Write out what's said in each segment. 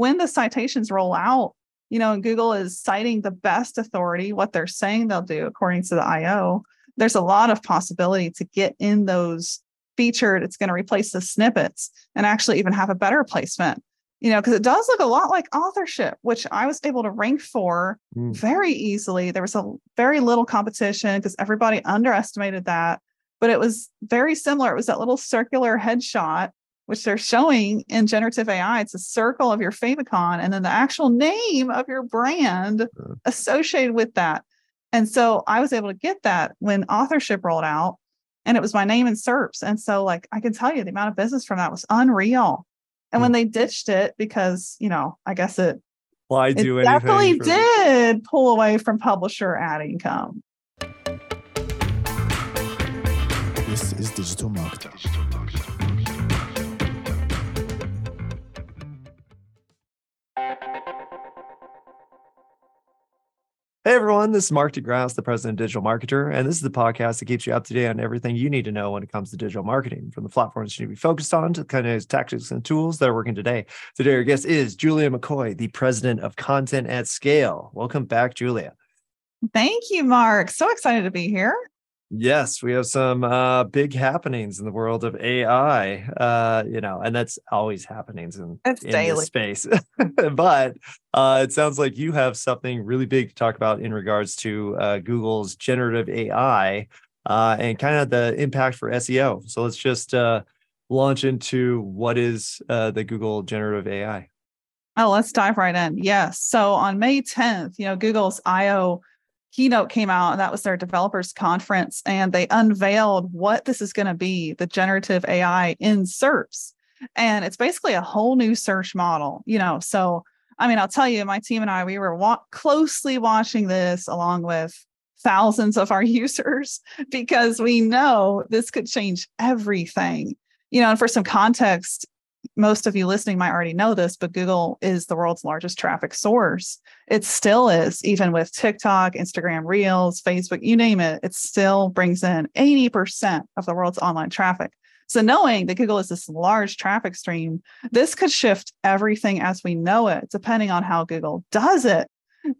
when the citations roll out, you know, and Google is citing the best authority, what they're saying they'll do according to the I/O, there's a lot of possibility to get in those featured. It's going to replace the snippets and actually even have a better placement you know, because it does look a lot like authorship, which I was able to rank for mm. very easily. There was a very little competition because everybody underestimated that, but it was very similar. It was that little circular headshot, which they're showing in generative AI. It's a circle of your favicon and then the actual name of your brand associated with that. And so I was able to get that when authorship rolled out and it was my name in SERPs. And so, like, I can tell you the amount of business from that was unreal. And when hmm. they ditched it, because you know, I guess it, well, I do it definitely did pull away from publisher ad income. This is digital marketing. Hey everyone, this is Mark de Grasse, the president of Digital Marketer, and this is the podcast that keeps you up to date on everything you need to know when it comes to digital marketing, from the platforms you need to be focused on to the kind of tactics and tools that are working today. Today, our guest is Julia McCoy, the president of Content at Scale. Welcome back, Julia. Thank you, Mark. So excited to be here. Yes, we have some uh, big happenings in the world of AI, uh, you know, and that's always happenings in, it's in daily. this space. but uh, it sounds like you have something really big to talk about in regards to uh, Google's generative AI uh, and kind of the impact for SEO. So let's just uh, launch into what is uh, the Google generative AI. Oh, let's dive right in. Yes. So on May 10th, you know, Google's I/O keynote came out and that was their developers conference and they unveiled what this is going to be the generative ai in serps. And it's basically a whole new search model you know so i mean i'll tell you my team and i we were wa- closely watching this along with thousands of our users because we know this could change everything. You know and for some context most of you listening might already know this, but Google is the world's largest traffic source. It still is, even with TikTok, Instagram Reels, Facebook, you name it, it still brings in 80% of the world's online traffic. So, knowing that Google is this large traffic stream, this could shift everything as we know it, depending on how Google does it.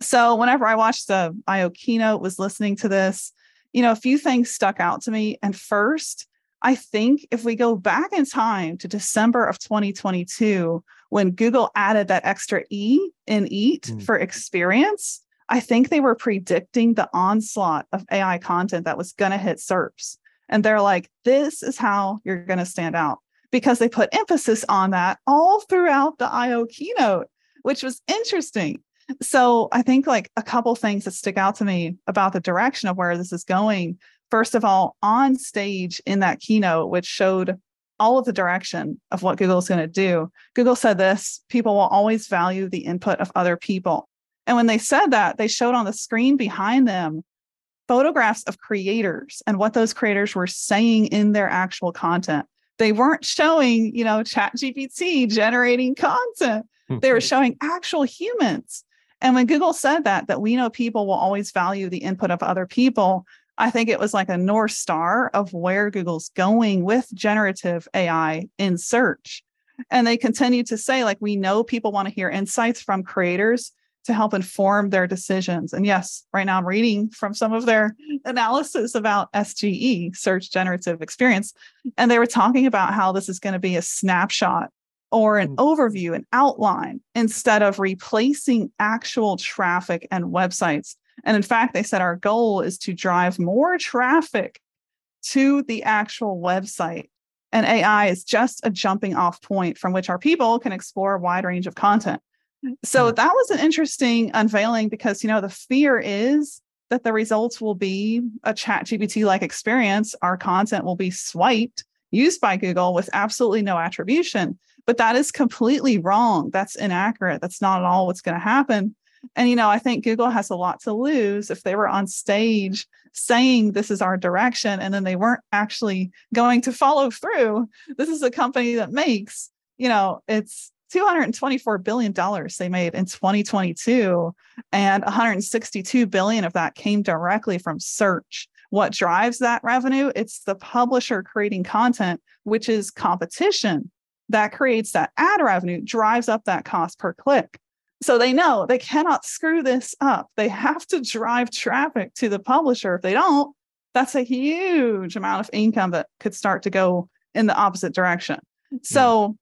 So, whenever I watched the I/O keynote, was listening to this, you know, a few things stuck out to me. And first, I think if we go back in time to December of 2022, when Google added that extra E in EAT mm. for experience, I think they were predicting the onslaught of AI content that was going to hit SERPs. And they're like, this is how you're going to stand out because they put emphasis on that all throughout the I/O keynote, which was interesting. So I think like a couple things that stick out to me about the direction of where this is going first of all, on stage in that keynote, which showed all of the direction of what Google is going to do, Google said this people will always value the input of other people. And when they said that, they showed on the screen behind them photographs of creators and what those creators were saying in their actual content. They weren't showing, you know, Chat GPT generating content. Hmm. They were showing actual humans. And when Google said that, that we know people will always value the input of other people, I think it was like a North Star of where Google's going with generative AI in search. And they continue to say, like, we know people want to hear insights from creators to help inform their decisions. And yes, right now I'm reading from some of their analysis about SGE, Search Generative Experience. And they were talking about how this is going to be a snapshot or an hmm. overview, an outline, instead of replacing actual traffic and websites and in fact, they said our goal is to drive more traffic to the actual website. And AI is just a jumping off point from which our people can explore a wide range of content. So hmm. that was an interesting unveiling because, you know, the fear is that the results will be a chat GPT like experience. Our content will be swiped, used by Google with absolutely no attribution. But that is completely wrong. That's inaccurate. That's not at all what's going to happen. And, you know, I think Google has a lot to lose if they were on stage saying this is our direction and then they weren't actually going to follow through. This is a company that makes, you know, it's $224 billion they made in 2022 and 162 billion of that came directly from search what drives that revenue it's the publisher creating content which is competition that creates that ad revenue, drives up that cost per click. So they know they cannot screw this up. They have to drive traffic to the publisher. If they don't, that's a huge amount of income that could start to go in the opposite direction. Hmm. So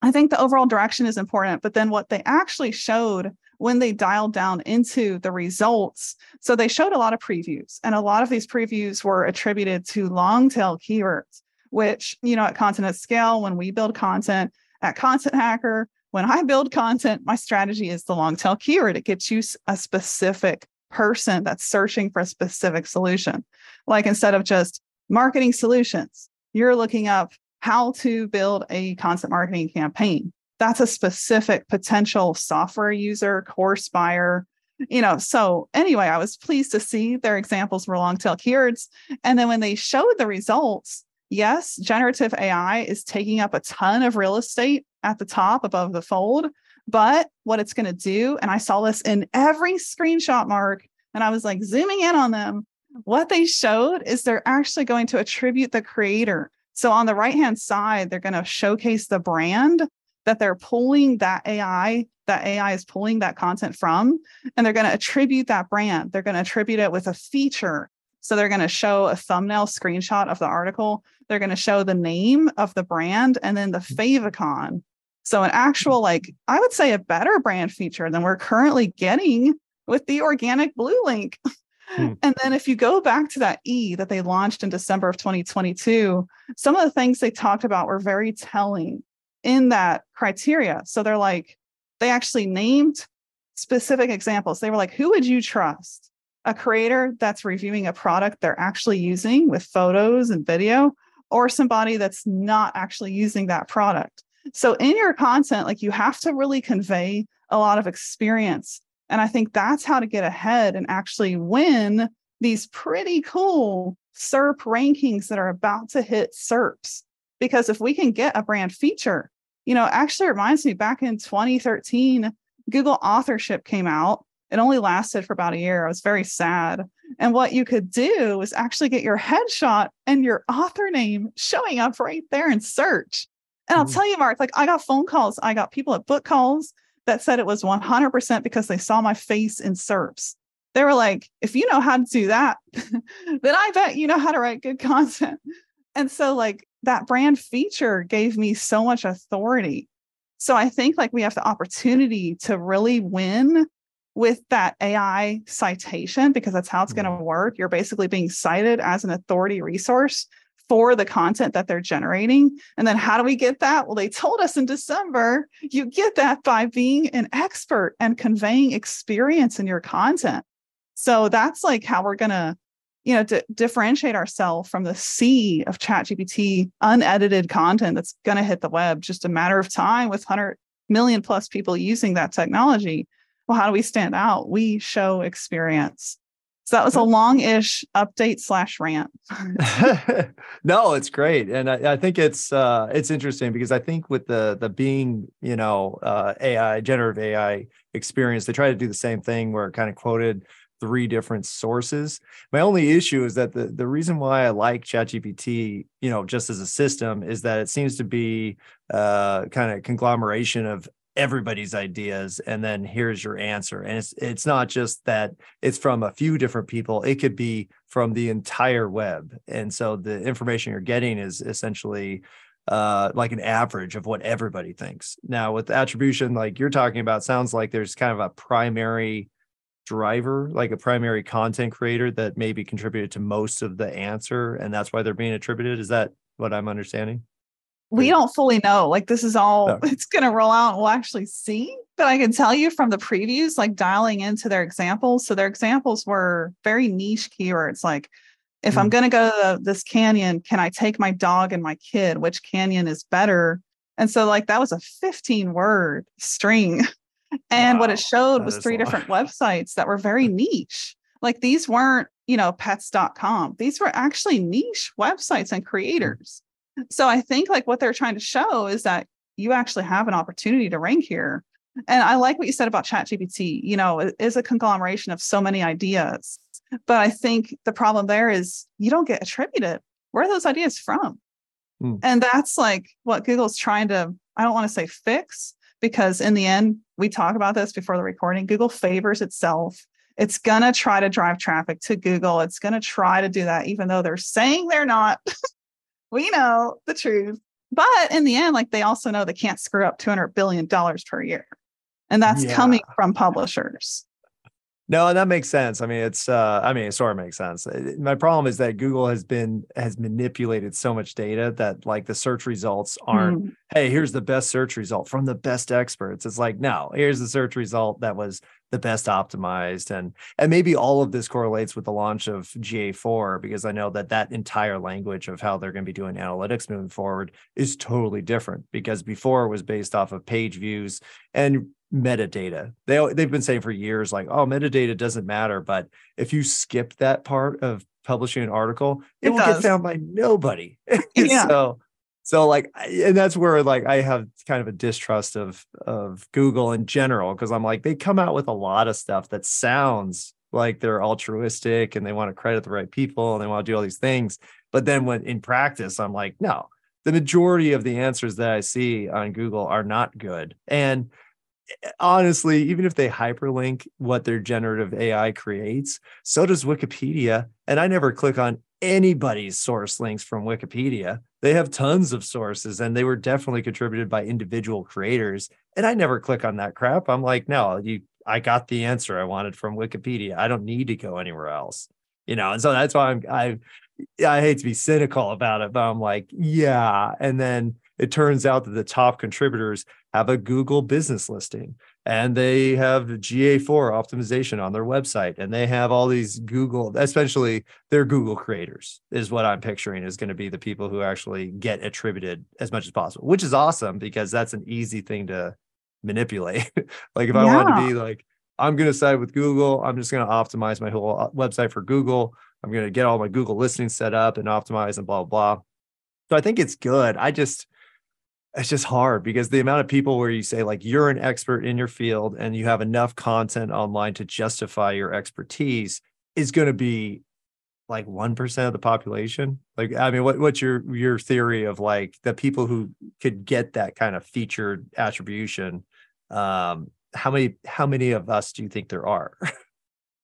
I think the overall direction is important, but then what they actually showed when they dialed down into the results. So they showed a lot of previews, and a lot of these previews were attributed to long tail keywords, which, you know, at Content at Scale, when we build content at Content Hacker, when I build content, my strategy is the long tail keyword. It gets you a specific person that's searching for a specific solution. Like instead of just marketing solutions, you're looking up how to build a content marketing campaign. That's a specific potential software user, course buyer, you know. So, anyway, I was pleased to see their examples were long tail keywords. And then when they showed the results, yes, generative AI is taking up a ton of real estate at the top above the fold. But what it's going to do, and I saw this in every screenshot mark, and I was like zooming in on them. What they showed is they're actually going to attribute the creator. So on the right hand side, they're going to showcase the brand that they're pulling that AI, that AI is pulling that content from, and they're going to attribute that brand. They're going to attribute it with a feature. So they're going to show a thumbnail screenshot of the article. They're going to show the name of the brand and then the favicon. So an actual, like, I would say a better brand feature than we're currently getting with the organic blue link. Hmm. And then if you go back to that E that they launched in December of 2022, some of the things they talked about were very telling in that criteria. So they're like, they actually named specific examples. They were like, who would you trust? A creator that's reviewing a product they're actually using with photos and video, or somebody that's not actually using that product. So in your content, like you have to really convey a lot of experience. And I think that's how to get ahead and actually win these pretty cool SERP rankings that are about to hit SERPs. Because if we can get a brand feature, you know, actually reminds me back in 2013, Google authorship came out. It only lasted for about a year. I was very sad. And what you could do was actually get your headshot and your author name showing up right there in search. And I'll mm-hmm. tell you, Mark, like I got phone calls, I got people at book calls that said it was 100% because they saw my face in SERPs. They were like, if you know how to do that, then I bet you know how to write good content. And so, like, that brand feature gave me so much authority. So, I think like we have the opportunity to really win with that AI citation because that's how it's going to mm-hmm. work. You're basically being cited as an authority resource for the content that they're generating. And then how do we get that? Well, they told us in December, you get that by being an expert and conveying experience in your content. So that's like how we're going to you know, to differentiate ourselves from the sea of ChatGPT unedited content that's going to hit the web just a matter of time with 100 million plus people using that technology. Well, how do we stand out? We show experience. So that was a long-ish update slash rant. no, it's great, and I, I, think it's uh, it's interesting because I think with the the Bing you know uh, AI generative AI experience, they try to do the same thing where it kind of quoted three different sources. My only issue is that the the reason why I like ChatGPT, you know, just as a system, is that it seems to be uh, kind of conglomeration of everybody's ideas and then here's your answer. And it's it's not just that it's from a few different people it could be from the entire web. And so the information you're getting is essentially uh, like an average of what everybody thinks. Now with attribution like you're talking about sounds like there's kind of a primary driver like a primary content creator that maybe contributed to most of the answer and that's why they're being attributed. Is that what i'm understanding we don't fully know. Like this is all no. it's going to roll out. We'll actually see. But I can tell you from the previews, like dialing into their examples. So their examples were very niche keywords. Like if mm. I'm going to go to this canyon, can I take my dog and my kid? Which canyon is better? And so like that was a 15 word string. And wow. what it showed that was three different websites that were very niche. Like these weren't, you know, pets.com. These were actually niche websites and mm. creators. So I think like what they're trying to show is that you actually have an opportunity to rank here. And I like what you said about ChatGPT. You know, it is a conglomeration of so many ideas. But I think the problem there is you don't get attributed. Where are those ideas from? Hmm. And that's like what Google's trying to, I don't want to say fix, because in the end, we talk about this before the recording. Google favors itself. It's going to try to drive traffic to Google. It's going to try to do that, even though they're saying they're not. we know the truth. But in the end, like they also know they can't screw up $200 billion per year. And that's Yeah. coming from publishers. No, and that makes sense. I mean, it's uh I mean, it sort of makes sense. My problem is that Google has been has manipulated so much data that like the search results aren't, Mm, hey, here's the best search result from the best experts. It's like, no, here's the search result that was the best optimized and and maybe all of this correlates with the launch of GA4 because I know that that entire language of how they're going to be doing analytics moving forward is totally different because before it was based off of page views and metadata. They they've been saying for years like, oh, metadata doesn't matter, but if you skip that part of publishing an article, it, It will does. get found by nobody. Yeah. so so like and that's where like I have kind of a distrust of of Google in general because I'm like they come out with a lot of stuff that sounds like they're altruistic and they want to credit the right people and they want to do all these things. But then when in practice, I'm like, no, the majority of the answers that I see on Google are not good. And eh, honestly, even if they hyperlink what their generative AI creates, so does Wikipedia. And I never click on anybody's source links from Wikipedia. They have tons of sources and they were definitely contributed by individual creators. And I never click on that crap. I'm like, no, you I got the answer I wanted from Wikipedia. I don't need to go anywhere else. You know, and so that's why I'm I I hate to be cynical about it, but I'm like, yeah. And then it turns out that the top contributors have a Google business listing and they have GA4 optimization on their website and they have all these Google, especially their Google creators, is what I'm picturing is going to be the people who actually get attributed as much as possible, which is awesome because that's an easy thing to manipulate. like if I wanted to be like, I'm going to side with Google, I'm just going to optimize my whole uh, website for Google. I'm going to get all my Google listings set up and optimize and blah, blah, blah. So I think it's good. I just, it's just hard because the amount of people where you say like you're an expert in your field and you have enough content online to justify your expertise is going to be like 1% of the population. Like, I mean, what, what's your, your theory of like the people who could get that kind of featured attribution? Um, how many, how many of us do you think there are?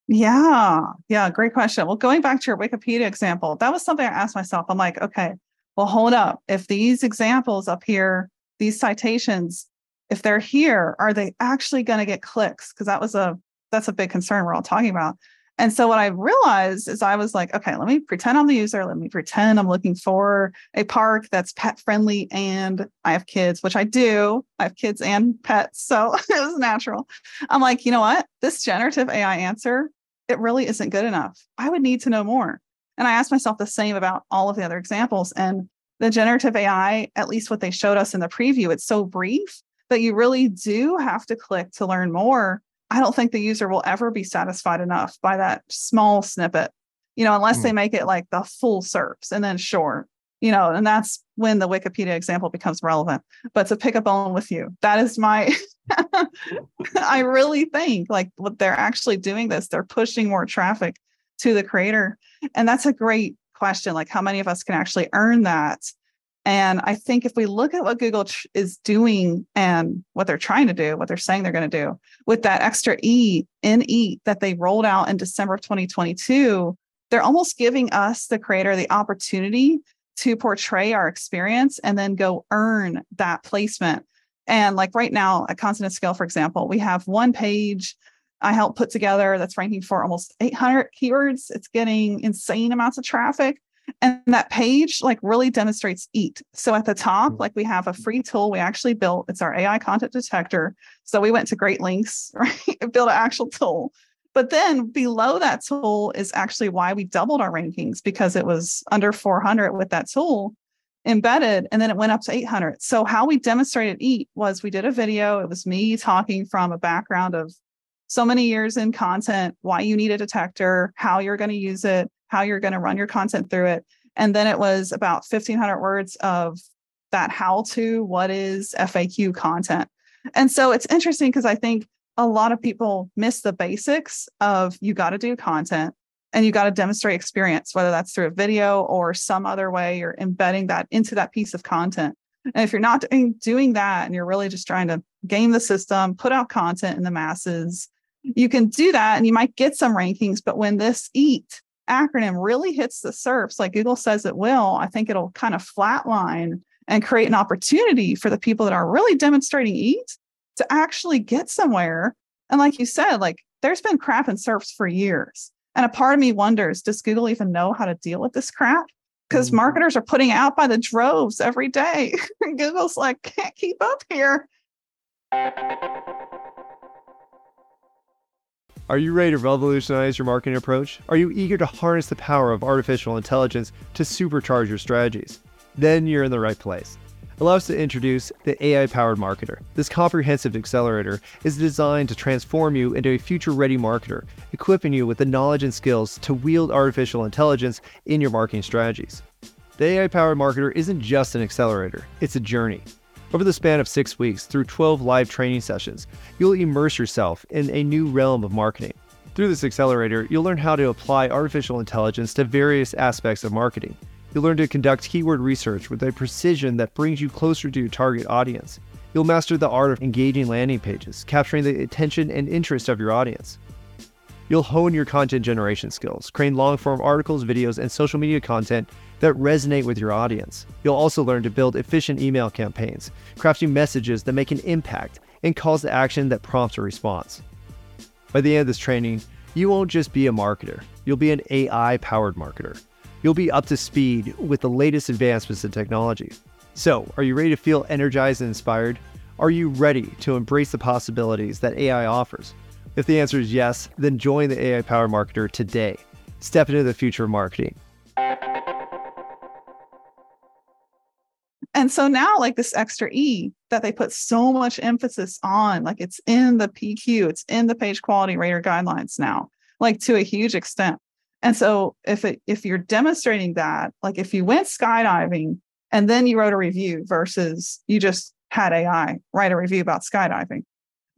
Yeah. Yeah. Great question. Well, going back to your Wikipedia example, that was something I asked myself. I'm like, okay, well, hold up. If these examples up here, these citations, if they're here, are they actually going to get clicks? Because that was a that's a big concern we're all talking about. And so what I realized is I was like, okay, let me pretend I'm the user. Let me pretend I'm looking for a park that's pet friendly and I have kids, which I do. I have kids and pets. So it was natural. I'm like, you know what? This generative AI answer, it really isn't good enough. I would need to know more. And I asked myself the same about all of the other examples. And the generative AI, at least what they showed us in the preview, it's so brief that you really do have to click to learn more. I don't think the user will ever be satisfied enough by that small snippet, you know, unless they hmm. make it like the full SERPs and then sure, you know, and that's when the Wikipedia example becomes relevant. But to pick up on with you, that is my, I really think like what they're actually doing this, they're pushing more traffic to the creator. And that's a great question. Like, how many of us can actually earn that? And I think if we look at what Google tr- is doing and what they're trying to do, what they're saying they're going to do with that extra E in E that they rolled out in December of 2022, they're almost giving us, the creator, the opportunity to portray our experience and then go earn that placement. And like right now at Content at Scale, for example, we have one page I helped put together that's ranking for almost 800 keywords. It's getting insane amounts of traffic. And that page like really demonstrates EAT. So at the top, Mm. like we have a free tool we actually built. It's our AI content detector. So we went to great links, right? Build an actual tool. But then below that tool is actually why we doubled our rankings because it was under 400 with that tool embedded and then it went up to 800. So how we demonstrated EAT was we did a video. It was me talking from a background of so many years in content, why you need a detector, how you're going to use it, how you're going to run your content through it. And then it was about 1500 words of that how to, what is FAQ content. And so it's interesting because I think a lot of people miss the basics of you got to do content and you got to demonstrate experience, whether that's through a video or some other way you're embedding that into that piece of content. And if you're not doing, that and you're really just trying to game the system, put out content in the masses, you can do that and you might get some rankings. But when this EAT acronym really hits the SERPs, like Google says it will, I think it'll kind of flatline and create an opportunity for the people that are really demonstrating EAT to actually get somewhere. And like you said, like there's been crap in SERPs for years. And a part of me wonders, does Google even know how to deal with this crap? Because mm-hmm. marketers are putting out by the droves every day. Google's like, can't keep up here. Are you ready to revolutionize your marketing approach? Are you eager to harness the power of artificial intelligence to supercharge your strategies? Then you're in the right place. Allow us to introduce the AI powered marketer. This comprehensive accelerator is designed to transform you into a future ready marketer, equipping you with the knowledge and skills to wield artificial intelligence in your marketing strategies. The AI powered marketer isn't just an accelerator, it's a journey. Over the span of six weeks, through 12 live training sessions, you'll immerse yourself in a new realm of marketing. Through this accelerator, you'll learn how to apply artificial intelligence to various aspects of marketing. You'll learn to conduct keyword research with a precision that brings you closer to your target audience. You'll master the art of engaging landing pages, capturing the attention and interest of your audience. You'll hone your content generation skills, creating long form articles, videos, and social media content that resonate with your audience. You'll also learn to build efficient email campaigns, crafting messages that make an impact, and calls to action that prompts a response. By the end of this training, you won't just be a marketer, you'll be an AI powered marketer. You'll be up to speed with the latest advancements in technology. So, are you ready to feel energized and inspired? Are you ready to embrace the possibilities that AI offers? If the answer is yes, then join the AI Powered Marketer today. Step into the future of marketing. And so now, like this extra E that they put so much emphasis on, like it's in the PQ, it's in the page quality rater guidelines now, like to a huge extent. And so if it if you're demonstrating that, like if you went skydiving and then you wrote a review versus you just had AI write a review about skydiving.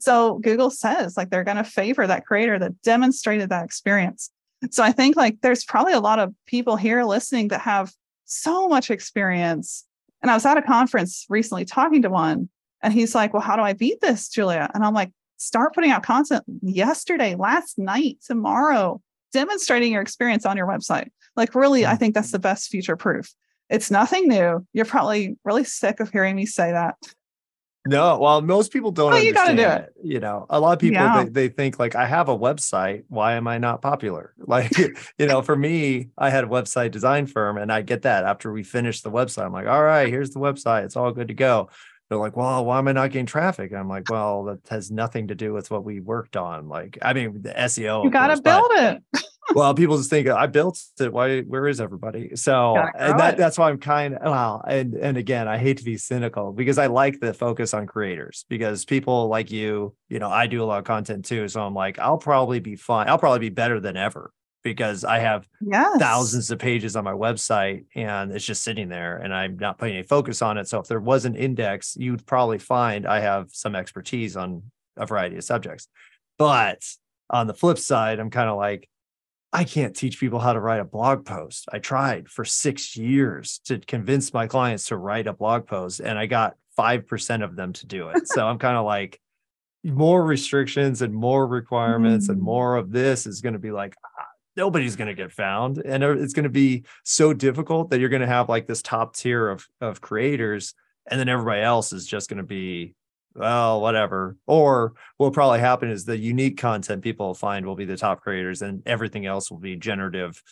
So Google says like they're going to favor that creator that demonstrated that experience. So I think like there's probably a lot of people here listening that have so much experience and I was at a conference recently talking to one, and he's like, Well, how do I beat this, Julia? And I'm like, Start putting out content yesterday, last night, tomorrow, demonstrating your experience on your website. Like, really, I mm-hmm. think that's the best future proof. It's nothing new. You're probably really sick of hearing me say that. No, well, most people don't well, you. Gotta do it. You know, a lot of people yeah. they, they think like I have a website. Why am I not popular? Like, you know, for me, I had a website design firm, and I get that after we finish the website. I'm like, all right, here's the website. It's all good to go. They're like, well, why am I not getting traffic? I'm like, well, that has nothing to do with what we worked on. Like, I mean, the SEO. You got to build it. well, people just think I built it. Why? Where is everybody? So, and that, that's why I'm kind of well. And and again, I hate to be cynical because I like the focus on creators because people like you, you know, I do a lot of content too. So I'm like, I'll probably be fine. I'll probably be better than ever because I have yes. thousands of pages on my website and it's just sitting there and I'm not putting any focus on it. So if there was an index, you'd probably find I have some expertise on a variety of subjects. But on the flip side, I'm kind of like, I can't teach people how to write a blog post. I tried for six years to convince my clients to write a blog post, and I got 5% of them to do it. so I'm kind of like, more restrictions and more requirements mm. and more of this is going to be like, ah, nobody's going to get found. And it's going to be so difficult that you're going to have like this top tier of, of creators, and then everybody else is just going to be well, whatever. Or what will probably happen is the unique content people will find will be the top creators, and everything else will be generative,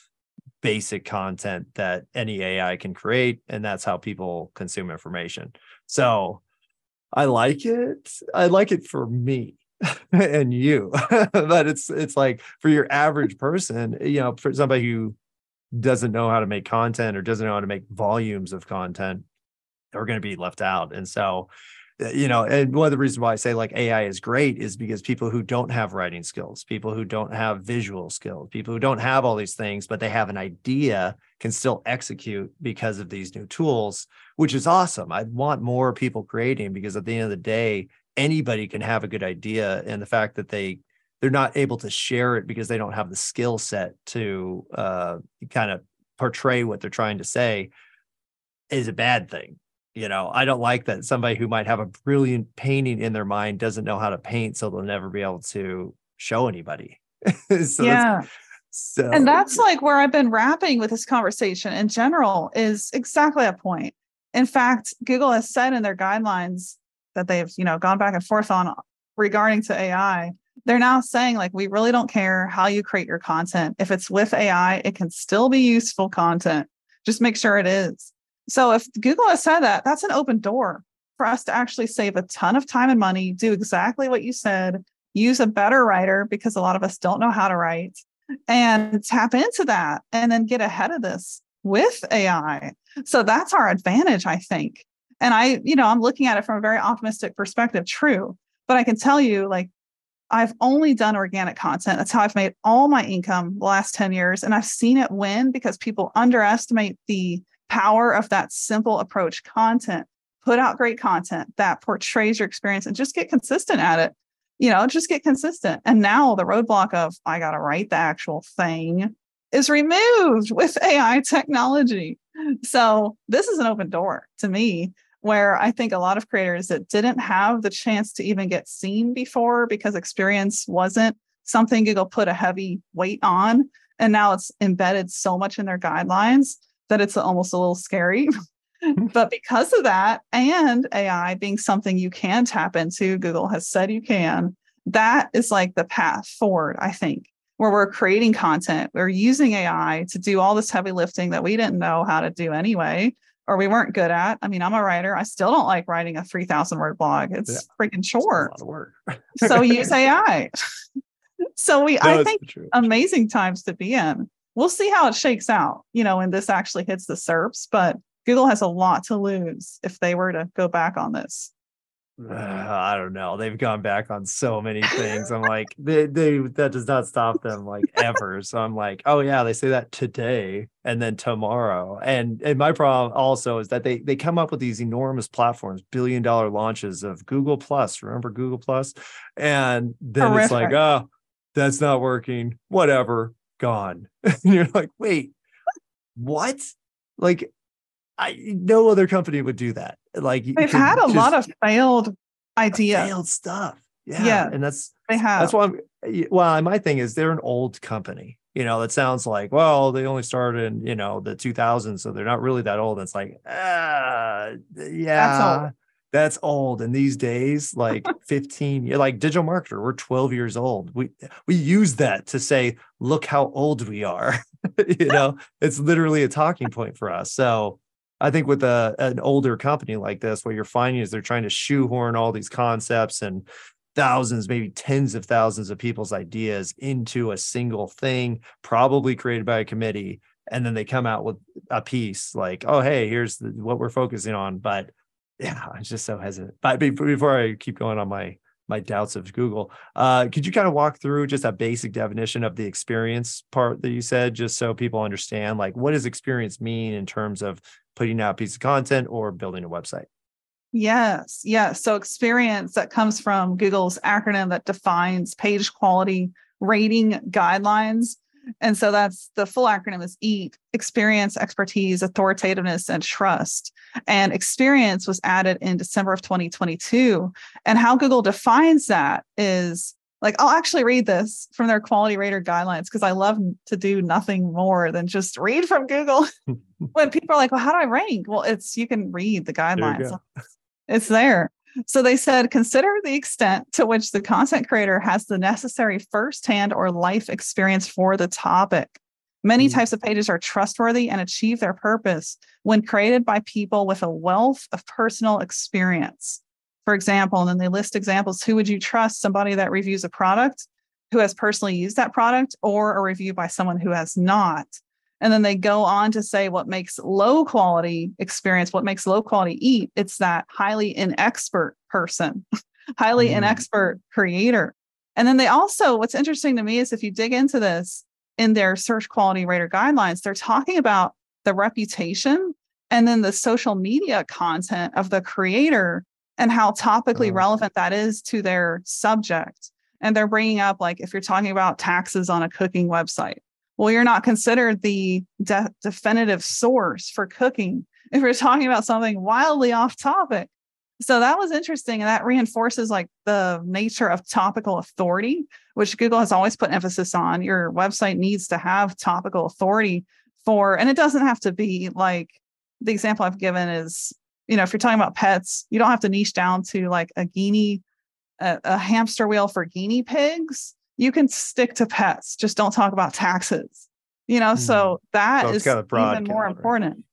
basic content that any AI can create. And that's how people consume information. So I like it. I like it for me and you. but it's it's like for your average person, you know, for somebody who doesn't know how to make content or doesn't know how to make volumes of content, they're going to be left out. And so you know, and one of the reasons why I say like AI is great is because people who don't have writing skills, people who don't have visual skills, people who don't have all these things, but they have an idea can still execute because of these new tools, which is awesome. I want more people creating because at the end of the day, anybody can have a good idea. And the fact that they they're not able to share it because they don't have the skill set to uh, kind of portray what they're trying to say is a bad thing. You know, I don't like that somebody who might have a brilliant painting in their mind doesn't know how to paint, so they'll never be able to show anybody. so yeah. So, and that's like where I've been wrapping with this conversation in general is exactly a point. In fact, Google has said in their guidelines that they've, you know, gone back and forth on regarding to AI. They're now saying like we really don't care how you create your content. If it's with AI, it can still be useful content. Just make sure it is. So if Google has said that, that's an open door for us to actually save a ton of time and money, do exactly what you said, use a better writer because a lot of us don't know how to write and tap into that and then get ahead of this with AI. So that's our advantage, I think. And I, you know, I'm looking at it from a very optimistic perspective, true. But I can tell you, like, I've only done organic content. That's how I've made all my income the last 10 years. And I've seen it win because people underestimate the power of that simple approach content. Put out great content that portrays your experience and just get consistent at it. You know, just get consistent. And now the roadblock of I got to write the actual thing is removed with AI technology. So this is an open door to me where I think a lot of creators that didn't have the chance to even get seen before because experience wasn't something Google put a heavy weight on. And now it's embedded so much in their guidelines that it's almost a little scary. but because of that, and AI being something you can tap into, Google has said you can, that is like the path forward, I think, where we're creating content. We're using AI to do all this heavy lifting that we didn't know how to do anyway, or we weren't good at. I mean, I'm a writer. I still don't like writing a 3,000 word blog. It's yeah. freaking short. It's a lot of work. so use AI. so we, no, I think, amazing times to be in we'll see how it shakes out, you know, when this actually hits the SERPs. But Google has a lot to lose if they were to go back on this. Uh, I don't know. They've gone back on so many things. I'm like, they, they that does not stop them like ever. So I'm like, oh yeah, they say that today and then tomorrow. And and my problem also is that they they come up with these enormous platforms, billion dollar launches of Google Plus. Remember Google Plus? And then Horrific. it's like, oh, that's not working. Whatever gone. and you're like, wait, what? Like, I no other company would do that. Like they've had a lot of failed ideas, failed stuff. Yeah, yeah, and that's they have. That's why. I'm, well, my thing is they're an old company. You know, that sounds like well, they only started in you know the 2000s, so they're not really that old. It's like, ah, yeah, that's old. And these days, like 15, you're like digital marketer, we're 12 years old. We we use that to say, look how old we are. you know, it's literally a talking point for us. So I think with a, an older company like this, what you're finding is they're trying to shoehorn all these concepts and thousands, maybe tens of thousands of people's ideas into a single thing, probably created by a committee. And then they come out with a piece like, oh, hey, here's the, what we're focusing on. But yeah, I'm just so hesitant. But before I keep going on my my doubts of Google, uh, could you kind of walk through just a basic definition of the experience part that you said, just so people understand, like what does experience mean in terms of putting out a piece of content or building a website? Yes, yes. So experience that comes from Google's acronym that defines page quality rating guidelines. And so that's the full acronym is EAT experience, expertise, authoritativeness, and trust. And experience was added in December of 2022. And how Google defines that is like, I'll actually read this from their quality rater guidelines because I love to do nothing more than just read from Google. when people are like, well, how do I rank? Well, it's you can read the guidelines, it's there. So they said, consider the extent to which the content creator has the necessary firsthand or life experience for the topic. Many mm-hmm. types of pages are trustworthy and achieve their purpose when created by people with a wealth of personal experience. For example, and then they list examples who would you trust? Somebody that reviews a product who has personally used that product, or a review by someone who has not. And then they go on to say what makes low quality experience, what makes low quality EAT. It's that highly inexpert person, highly mm. inexpert creator. And then they also, what's interesting to me is if you dig into this in their search quality rater guidelines, they're talking about the reputation and then the social media content of the creator and how topically oh. relevant that is to their subject. and they're bringing up like if you're talking about taxes on a cooking website, well, you're not considered the de- definitive source for cooking if you're talking about something wildly off topic. So that was interesting. And that reinforces like the nature of topical authority, which Google has always put emphasis on. Your website needs to have topical authority for, and it doesn't have to be like the example I've given is, you know, if you're talking about pets, you don't have to niche down to like a guinea, a, a hamster wheel for guinea pigs. You can stick to pets, just don't talk about taxes. You know, mm. so that so is even more important.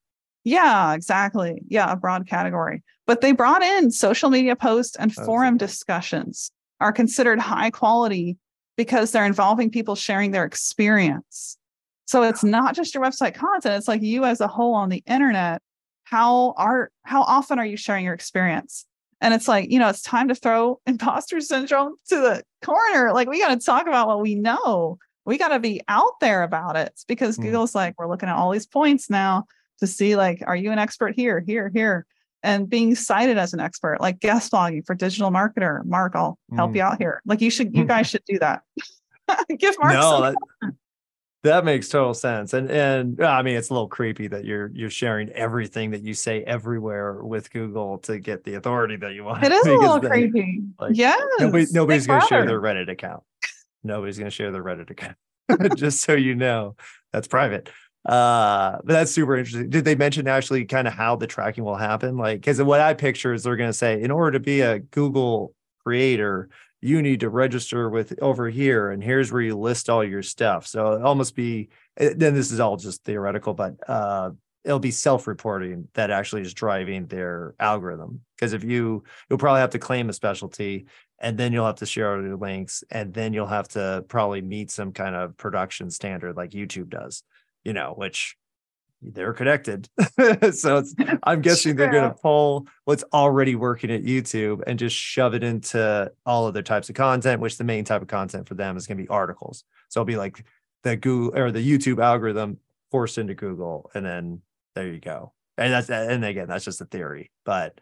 Yeah, exactly. Yeah, a broad category. But they brought in social media posts and That's forum discussions are considered high quality because they're involving people sharing their experience. So it's not just your website content, it's like you as a whole on the internet. How are how often are you sharing your experience? And it's like, you know, it's time to throw imposter syndrome to the corner. Like we got to talk about what we know. We got to be out there about it because mm. Google's like, we're looking at all these points now to see like, are you an expert here, here, here? And being cited as an expert, like guest blogging for digital marketer. Mark, I'll help mm. you out here. Like you should, you guys should do that. Give Mark no, that, that, makes total sense. And and I mean, it's a little creepy that you're you're sharing everything that you say everywhere with Google to get the authority that you want. It is a little creepy. Like, yes. Nobody, nobody's going to share their Reddit account. Nobody's going to share their Reddit account. Just so you know, that's private uh but that's super interesting did they mention actually kind of how the tracking will happen like because what i picture is they're going to say in order to be a google creator you need to register with over here and here's where you list all your stuff. So it almost be eh, then this is all just theoretical but uh it'll be self-reporting that actually is driving their algorithm. Because if you you'll probably have to claim a specialty and then you'll have to share all your links and then you'll have to probably meet some kind of production standard like youtube does you know, which they're connected. so I'm guessing they're going to pull what's already working at YouTube and just shove it into all other types of content, which the main type of content for them is going to be articles. So it'll be like the Google or the YouTube algorithm forced into Google, and then there you go. And that's and again, that's just a theory, but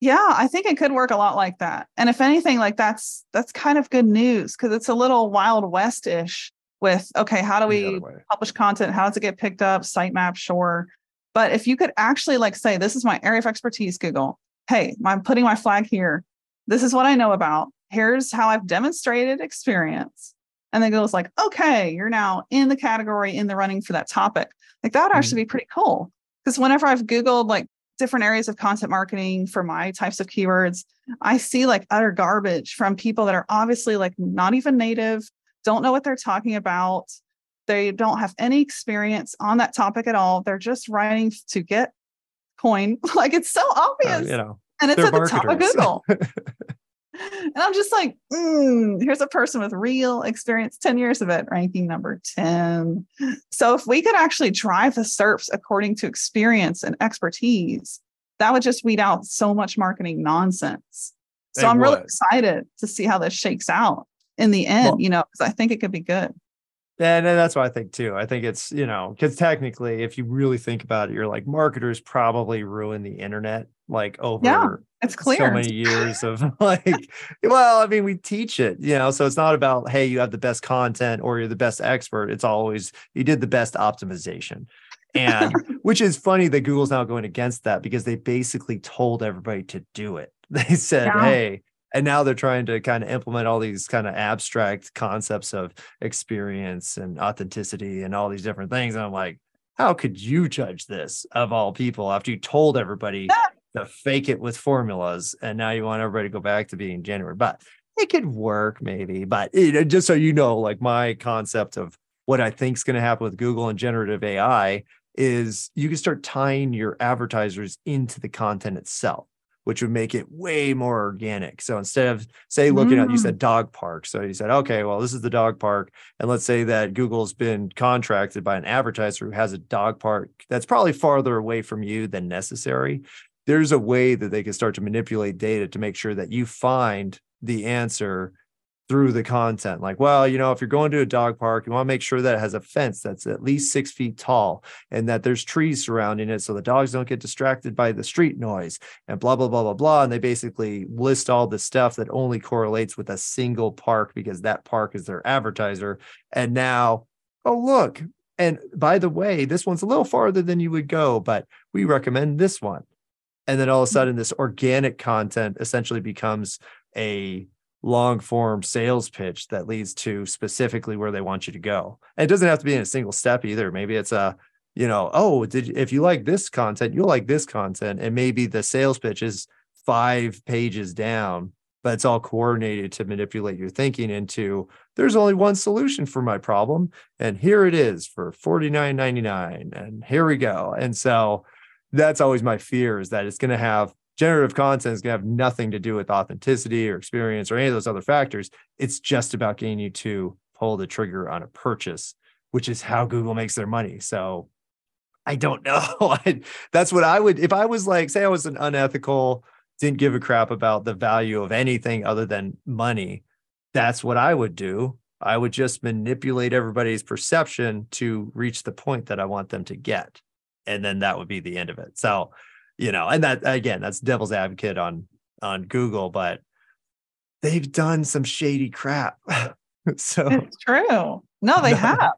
yeah, I think it could work a lot like that. And if anything, like that's that's kind of good news because it's a little wild west-ish with okay how do we publish content? How does it get picked up? Sitemap sure. But if you could actually like say this is my area of expertise google. Hey i'm putting my flag here. This is what i know about. Here's how i've demonstrated experience. And then google's like okay you're now in the category in the running for that topic. Like that would mm-hmm. actually be pretty cool. Because whenever i've googled like different areas of content marketing for my types of keywords i see like utter garbage from people that are obviously like not even native don't know what they're talking about. They don't have any experience on that topic at all. They're just writing to get coin. Like it's so obvious. Uh, you know, and it's at marketers. the top of Google. and I'm just like, mm, here's a person with real experience, 10 years of it, ranking number 10. So if we could actually drive the SERPs according to experience and expertise, that would just weed out so much marketing nonsense. So I'm what? really excited to see how this shakes out in the end, well, you know, because I think it could be good. And, and that's what I think too. I think it's, you know, because technically, if you really think about it, you're like marketers probably ruin the internet like over yeah, it's clear. so many years of like, well, I mean, we teach it, you know, so it's not about, hey, you have the best content or you're the best expert. It's always you did the best optimization. And which is funny that Google's now going against that because they basically told everybody to do it. They said, yeah. hey, and now they're trying to kind of implement all these kind of abstract concepts of experience and authenticity and all these different things and i'm like how could you judge this of all people after you told everybody to fake it with formulas and now you want everybody to go back to being genuine? But it could work maybe but you uh, know, just so you know like my concept of what i think is going to happen with google and generative ai is you can start tying your advertisers into the content itself which would make it way more organic. So instead of say looking mm. at you said mm. dog park, so you said okay, well this is the dog park, and let's say that Google's been contracted by an advertiser who has a dog park that's probably farther away from you than necessary. There's a way that they can start to manipulate data to make sure that you find the answer through the content. Like, well, you know, if you're going to a dog park, you want to make sure that it has a fence that's at least six feet tall and that there's trees surrounding it so the dogs don't get distracted by the street noise and blah, blah, blah, blah, blah. And they basically list all the stuff that only correlates with a single park because that park is their advertiser. And now, oh, look. And by the way, this one's a little farther than you would go, but we recommend this one. And then all of a mm-hmm. sudden, this organic content essentially becomes a long form sales pitch that leads to specifically where they want you to go. And it doesn't have to be in a single step either. Maybe it's a, you know, oh, did if you like this content, you'll like this content. And maybe the sales pitch is five pages down, but it's all coordinated to manipulate your thinking into there's only one solution for my problem. And here it is for $49.99. And here we go. And so that's always my fear is that it's going to have generative content is going to have nothing to do with authenticity or experience or any of those other factors. It's just about getting you to pull the trigger on a purchase, which is how Google makes their money. So I don't know. That's what I would, if I was like, say I was an unethical, didn't give a crap about the value of anything other than money. That's what I would do. I would just manipulate everybody's perception to reach the point that I want them to get. And then that would be the end of it. So you know, and that again, that's devil's advocate on on Google, but they've done some shady crap. so it's true. No, they have.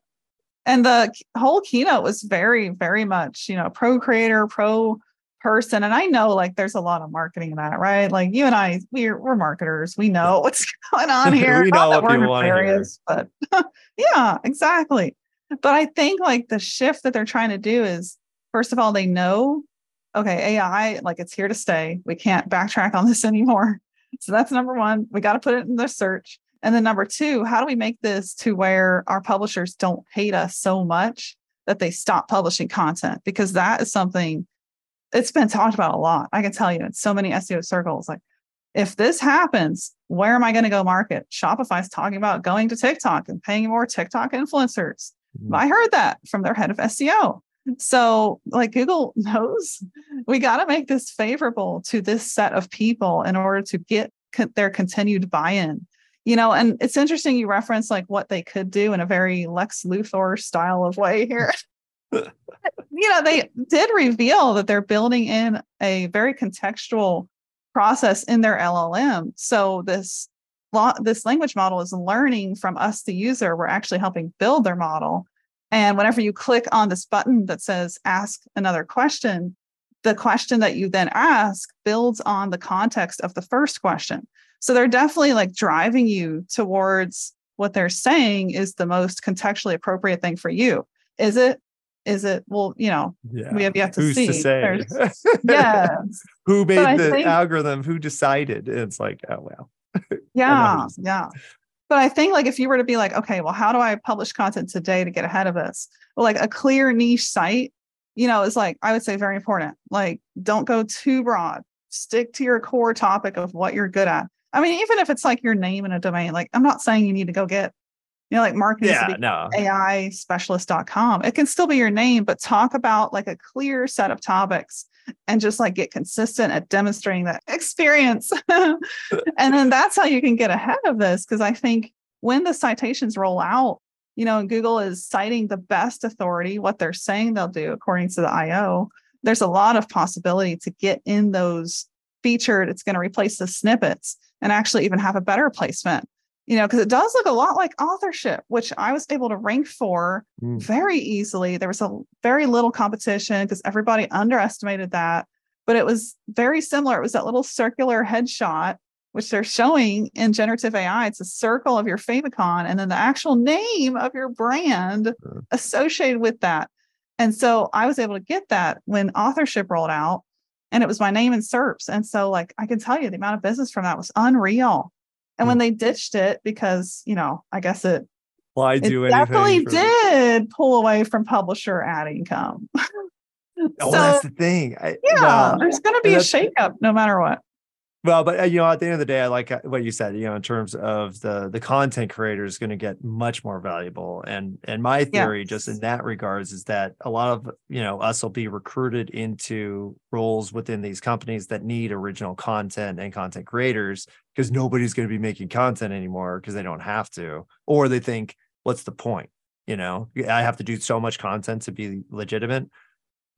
And the whole keynote was very, very much, you know, pro creator, pro person. And I know like there's a lot of marketing in that, right? Like you and I, we're we're marketers. We know what's going on here. we know what people want areas, but yeah, exactly. But I think like the shift that they're trying to do is first of all, they know okay, AI, like it's here to stay. We can't backtrack on this anymore. So that's number one. We got to put it in the search. And then number two, how do we make this to where our publishers don't hate us so much that they stop publishing content? Because that is something it's been talked about a lot. I can tell you in so many SEO circles. Like, if this happens, where am I going to go market? Shopify's talking about going to TikTok and paying more TikTok influencers. Mm-hmm. I heard that from their head of SEO. So, like Google knows we got to make this favorable to this set of people in order to get co- their continued buy in. You know, and it's interesting you reference like what they could do in a very Lex Luthor style of way here. you know, they did reveal that they're building in a very contextual process in their LLM. So this this language model is learning from us, the user. We're actually helping build their model. And whenever you click on this button that says ask another question, the question that you then ask builds on the context of the first question. So they're definitely like driving you towards what they're saying is the most contextually appropriate thing for you. Is it? Is it? Well, you know, yeah. we have yet to Who's see. To say? yeah. Who made the think, algorithm? Who decided? It's like, oh well. yeah, yeah. But I think like if you were to be like, okay, well, how do I publish content today to get ahead of this? Well, like a clear niche site, you know, is like I would say very important. Like, don't go too broad. Stick to your core topic of what you're good at. I mean, even if it's like your name in a domain, like I'm not saying you need to go get, you know, like marketing yeah, no. AI specialist.com. It can still be your name, but talk about like a clear set of topics and just like get consistent at demonstrating that experience. and then that's how you can get ahead of this. Cause I think when the citations roll out, you know, Google is citing the best authority, what they're saying they'll do according to the I/O. There's a lot of possibility to get in those featured. It's going to replace the snippets and actually even have a better placement you know, because it does look a lot like authorship, which I was able to rank for mm. very easily. There was a very little competition because everybody underestimated that, but it was very similar. It was that little circular headshot, which they're showing in generative AI. It's a circle of your favicon and then the actual name of your brand mm. associated with that. And so I was able to get that when authorship rolled out and it was my name in SERPs. And so, like, I can tell you the amount of business from that was unreal. And when mm. they ditched it, because you know, I guess it why do it definitely did pull away from publisher ad income. oh, so, that's the thing. I, yeah, well, there's going to be a shakeup no matter what. Well, but uh, you know, at the end of the day, I like uh, what you said. You know, in terms of the the content creator is going to get much more valuable, and and my theory, just in that regards, is that a lot of you know us will be recruited into roles within these companies that need original content and content creators because nobody's going to be making content anymore because they don't have to, or they think, what's the point? You know, I have to do so much content to be legitimate.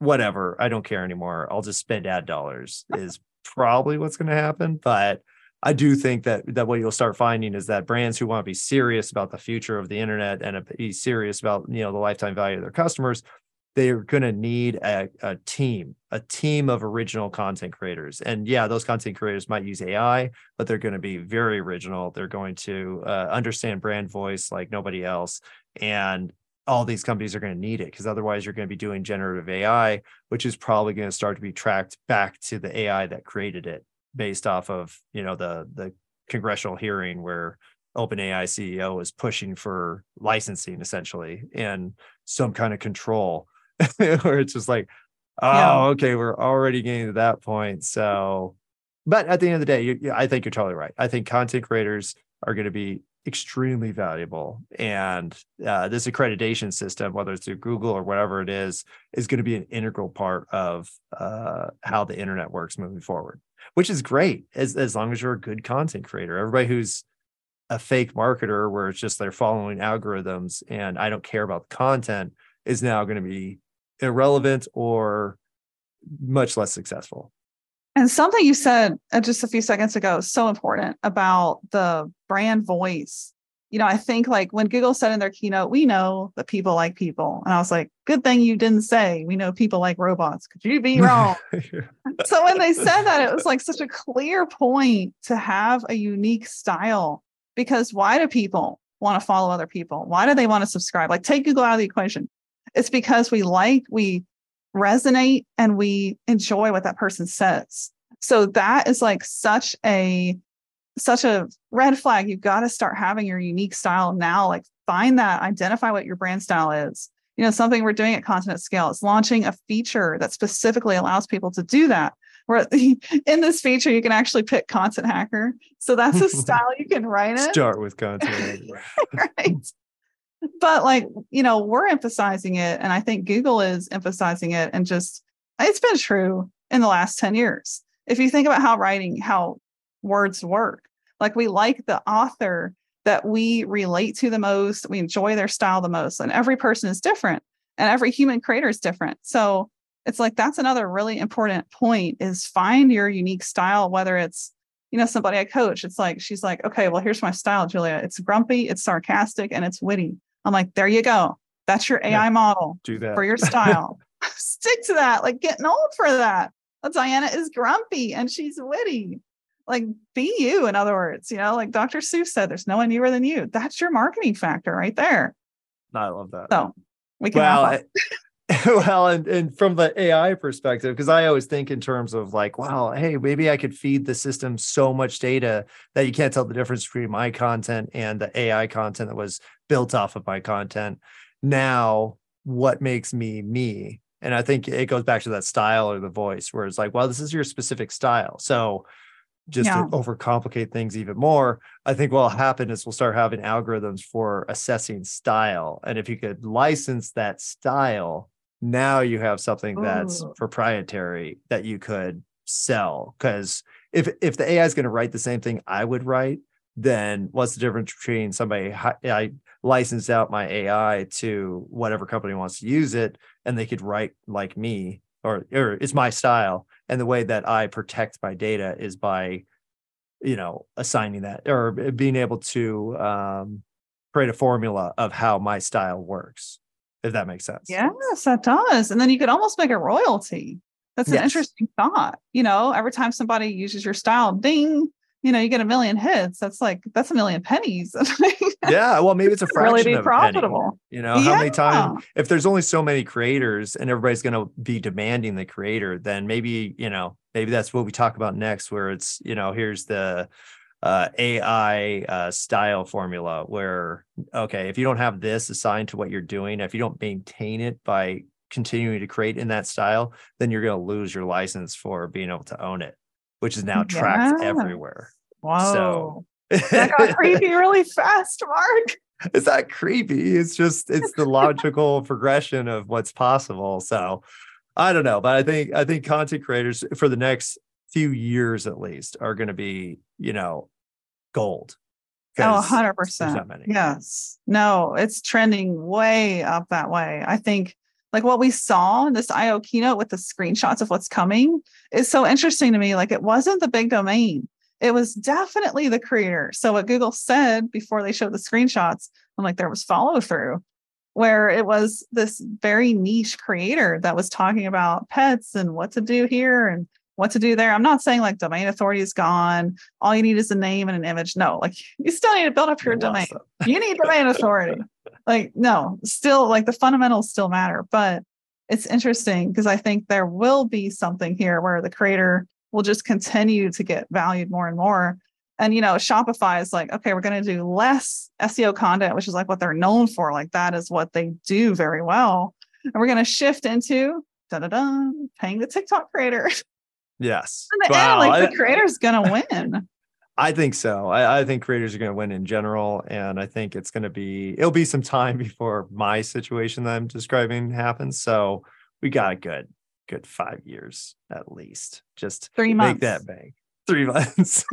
Whatever, I don't care anymore. I'll just spend ad dollars. Is probably what's going to happen. But I do think that that what you'll start finding is that brands who want to be serious about the future of the internet and be serious about you know the lifetime value of their customers, they're going to need a, a team, a team of original content creators. And yeah, those content creators might use AI, but they're going to be very original. They're going to uh, understand brand voice like nobody else, and all these companies are going to need it because otherwise you're going to be doing generative AI, which is probably going to start to be tracked back to the AI that created it based off of, you know, the the congressional hearing where OpenAI CEO is pushing for licensing essentially and some kind of control where it's just like, oh, yeah. okay, we're already getting to that point. So, but at the end of the day, you, I think you're totally right. I think content creators are going to be extremely valuable. And uh, this accreditation system, whether it's through Google or whatever it is, is going to be an integral part of uh, how the internet works moving forward, which is great as, as long as you're a good content creator. Everybody who's a fake marketer, where it's just they're following algorithms and I don't care about the content, is now going to be irrelevant or much less successful. And something you said uh, just a few seconds ago is so important about the brand voice. You know, I think like when Google said in their keynote, we know that people like people. And I was like, good thing you didn't say we know people like robots. Could you be wrong? so when they said that, it was like such a clear point to have a unique style. Because why do people want to follow other people? Why do they want to subscribe? Like take Google out of the equation. It's because we like, we resonate and we enjoy what that person says. So that is like such a such a red flag. You've got to start having your unique style now. Like find that, identify what your brand style is. You know, something we're doing at Content Scale is launching a feature that specifically allows people to do that. Where in this feature, you can actually pick content hacker. So that's a style you can write it. Start with content. right but like you know we're emphasizing it and i think google is emphasizing it and just it's been true in the last 10 years. If you think about how writing how words work like we like the author that we relate to the most we enjoy their style the most and every person is different and every human creator is different. So it's like that's another really important point is find your unique style whether it's you know somebody i coach it's like she's like okay well here's my style julia. It's grumpy it's sarcastic and it's witty I'm like, there you go. That's your AI yeah, model do that. for your style. Stick to that. Like getting old for that. Well, Diana is grumpy and she's witty. Like be you, in other words, you know, like Dr. Seuss said, there's no one Youer than you. That's your marketing factor right there. I love that. So we can well, well, and, and from the AI perspective, because I always think in terms of like, wow, hey, maybe I could feed the system so much data that you can't tell the difference between my content and the AI content that was built off of my content. Now, what makes me me? And I think it goes back to that style or the voice where it's like, well, this is your specific style. So just yeah. to overcomplicate things even more, I think what'll happen is we'll start having algorithms for assessing style. And if you could license that style, now you have something that's Ooh. proprietary that you could sell. Because if if the AI is going to write the same thing I would write, then what's the difference between somebody I license out my AI to whatever company wants to use it, and they could write like me, or or it's my style, and the way that I protect my data is by, you know, assigning that or being able to um, create a formula of how my style works, if that makes sense. Yes, that does, and then you could almost make a royalty. That's an yes. interesting thought. You know, every time somebody uses your style, ding, you know, you get a million hits. That's like that's a million pennies. yeah, well, maybe it's a fraction really be of profitable. Penny. You know, yeah. how many times if there's only so many creators and everybody's going to be demanding the creator, then maybe you know, maybe that's what we talk about next, where it's you know, here's the uh, AI uh, style formula where okay, if you don't have this assigned to what you're doing, if you don't maintain it by continuing to create in that style, then you're going to lose your license for being able to own it which is now tracked Yeah. everywhere. Whoa. So that got creepy really fast, Mark. it's not creepy. It's just it's the logical progression of what's possible. So I don't know, but I think I think content creators for the next few years at least are going to be, you know, gold. Oh, 'Cause 100%. there's many. Yes. No, it's trending way up that way. I think like what we saw in this I/O keynote with the screenshots of what's coming is so interesting to me. Like it wasn't the big domain. It was definitely the creator. So what Google said before they showed the screenshots, I'm like, there was follow through where it was this very niche creator that was talking about pets and what to do here and what to do there. I'm not saying like domain authority is gone. All you need is a name and an image. No, like you still need to build up your domain you need domain authority. Like, no, still like the fundamentals still matter, but it's interesting because I think there will be something here where the creator will just continue to get valued more and more. And you know, Shopify is like, okay, we're going to do less SEO content, which is like what they're known for. Like that is what they do very well. And we're going to shift into da da da, paying the TikTok creator. Yes. In the Wow, end, like the creator's going to win. I think so. I, I think creators are going to win in general, and I think it's going to be it'll be some time before my situation that I'm describing happens. So we got a good good five years at least. Just Three months. make that bank. Three months.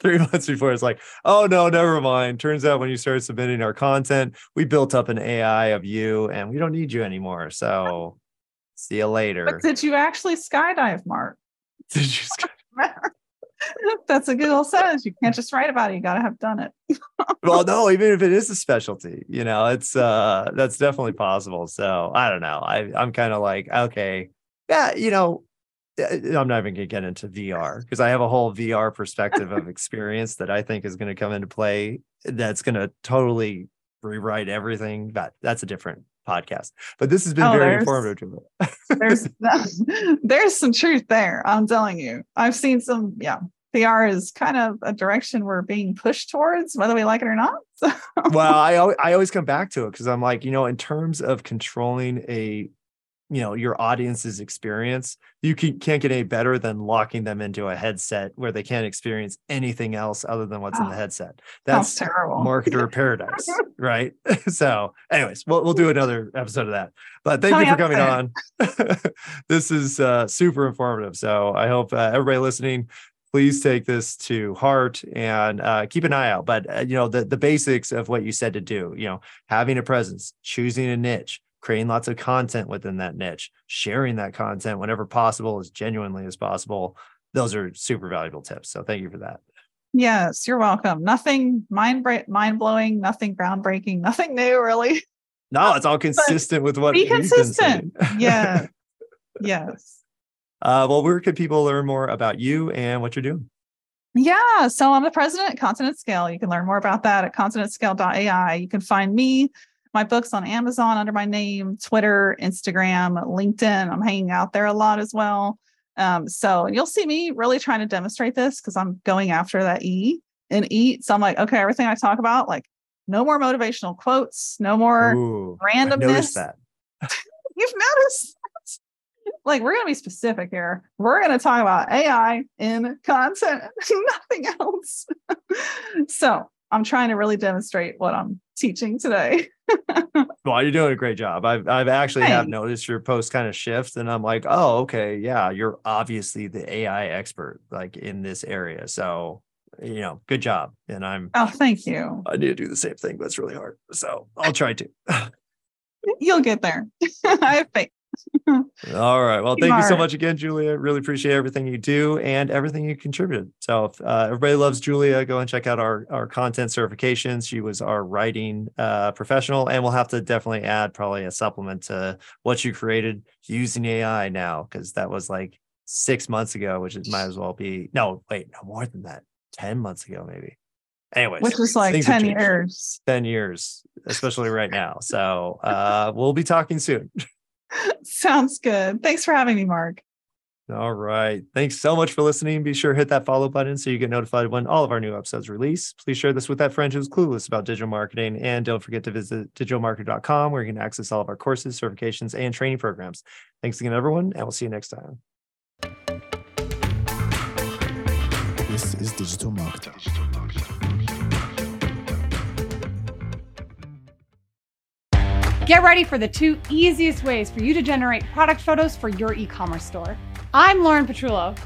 Three months before it's like, oh no, never mind. Turns out when you start submitting our content, we built up an AI of you, and we don't need you anymore. So see you later. But did you actually skydive, Mark? Did you just- That's what Google says. You can't just write about it. You got to have done it. well no even if it is a specialty you know it's uh that's definitely possible so i don't know i i'm kind of like okay yeah you know uh, i'm not even gonna get into vr because i have a whole vr perspective of experience that i think is going to come into play that's going to totally rewrite everything but that's a different podcast but this has been Oh, very informative Julia. There's there's some truth there. I'm telling you. I've seen some. Yeah, VR is kind of a direction we're being pushed towards, whether we like it or not. So, well, I I always come back to it because I'm like, you know, in terms of controlling a, you know, your audience's experience, you can, can't get any better than locking them into a headset where they can't experience anything else other than what's in the Oh, headset. That's terrible. marketer paradise, right? so, anyways, we'll we'll do another episode of that. But thank Coming you for coming on. this is uh, super informative. So I hope uh, everybody listening please take this to heart and uh, keep an eye out. But uh, you know the the basics of what you said to do. You know, having a presence, choosing a niche, creating lots of content within that niche, sharing that content whenever possible, as genuinely as possible. Those are super valuable tips. So thank you for that. Yes, you're welcome. Nothing mind mind blowing. Nothing groundbreaking. Nothing new, really. No, it's all consistent with what Be consistent. Yeah. yes. Uh, well, where can people learn more about you and what you're doing? Yeah. So I'm the president at Content at Scale. You can learn more about that at contentatscale.ai. You can find me, my books on Amazon under my name, Twitter, Instagram, LinkedIn. I'm hanging out there a lot as well. Um, so you'll see me really trying to demonstrate this because I'm going after that E and eat. So I'm like, okay, everything I talk about, like no more motivational quotes, no more Ooh, randomness. noticed that. You've noticed that? Like, we're going to be specific here. We're going to talk about AI in content, nothing else. so, I'm trying to really demonstrate what I'm teaching today. Well, you're doing a great job. I've I've actually have noticed your post kind of shift, and I'm like, oh, okay, yeah, you're obviously the AI expert like in this area. So, you know, good job. And I'm Oh, thank you. I need to do the same thing, but it's really hard. So I'll try to. You'll get there. I have faith. All right. Well, thank you so much again, Julia. Really appreciate everything you do and everything you contributed. So if uh, everybody loves Julia, go and check out our, our content certifications. She was our writing uh, professional, and we'll have to definitely add probably a supplement to what you created using AI now, because that was like six months ago, which it might as well be. No, wait, no more than that. 10 months ago, maybe. Anyways, Which was like 10 years. 10 years, especially right now. So uh, we'll be talking soon. Sounds good. Thanks for having me, Mark. All right. Thanks so much for listening. Be sure to hit that follow button so you get notified when all of our new episodes release. Please share this with that friend who's clueless about digital marketing. And don't forget to visit digitalmarketer.com where you can access all of our courses, certifications, and training programs. Thanks again, everyone, and we'll see you next time. This is digital marketing. Get ready for the two easiest ways for you to generate product photos for your e commerce store. I'm Lauren Petrullo,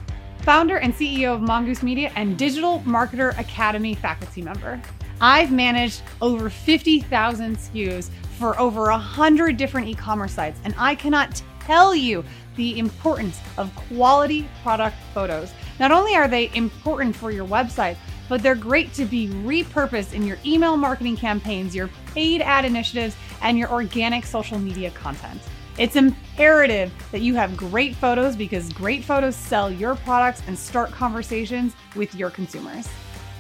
founder and CEO of Mongoose Media and Digital Marketer Academy faculty member. I've managed over 50,000 SKUs for over 100 different e commerce sites, and I cannot tell you the importance of quality product photos. Not only are they important for your website, but they're great to be repurposed in your email marketing campaigns, your paid ad initiatives, and your organic social media content. It's imperative that you have great photos because great photos sell your products and start conversations with your consumers.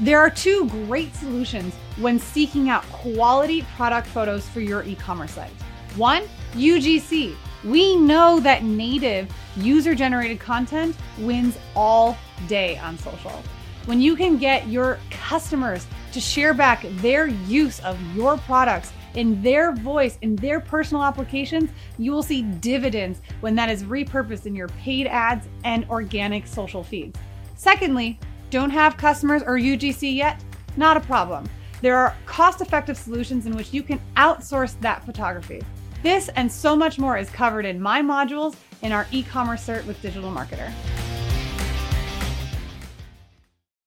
There are two great solutions when seeking out quality product photos for your e commerce site. One, UGC. We know that native user generated content wins all day on social. When you can get your customers to share back their use of your products in their voice, in their personal applications, you will see dividends when that is repurposed in your paid ads and organic social feeds. Secondly, don't have customers or UGC yet? Not a problem. There are cost effective solutions in which you can outsource that photography. This and so much more is covered in my modules in our e commerce cert with Digital Marketer.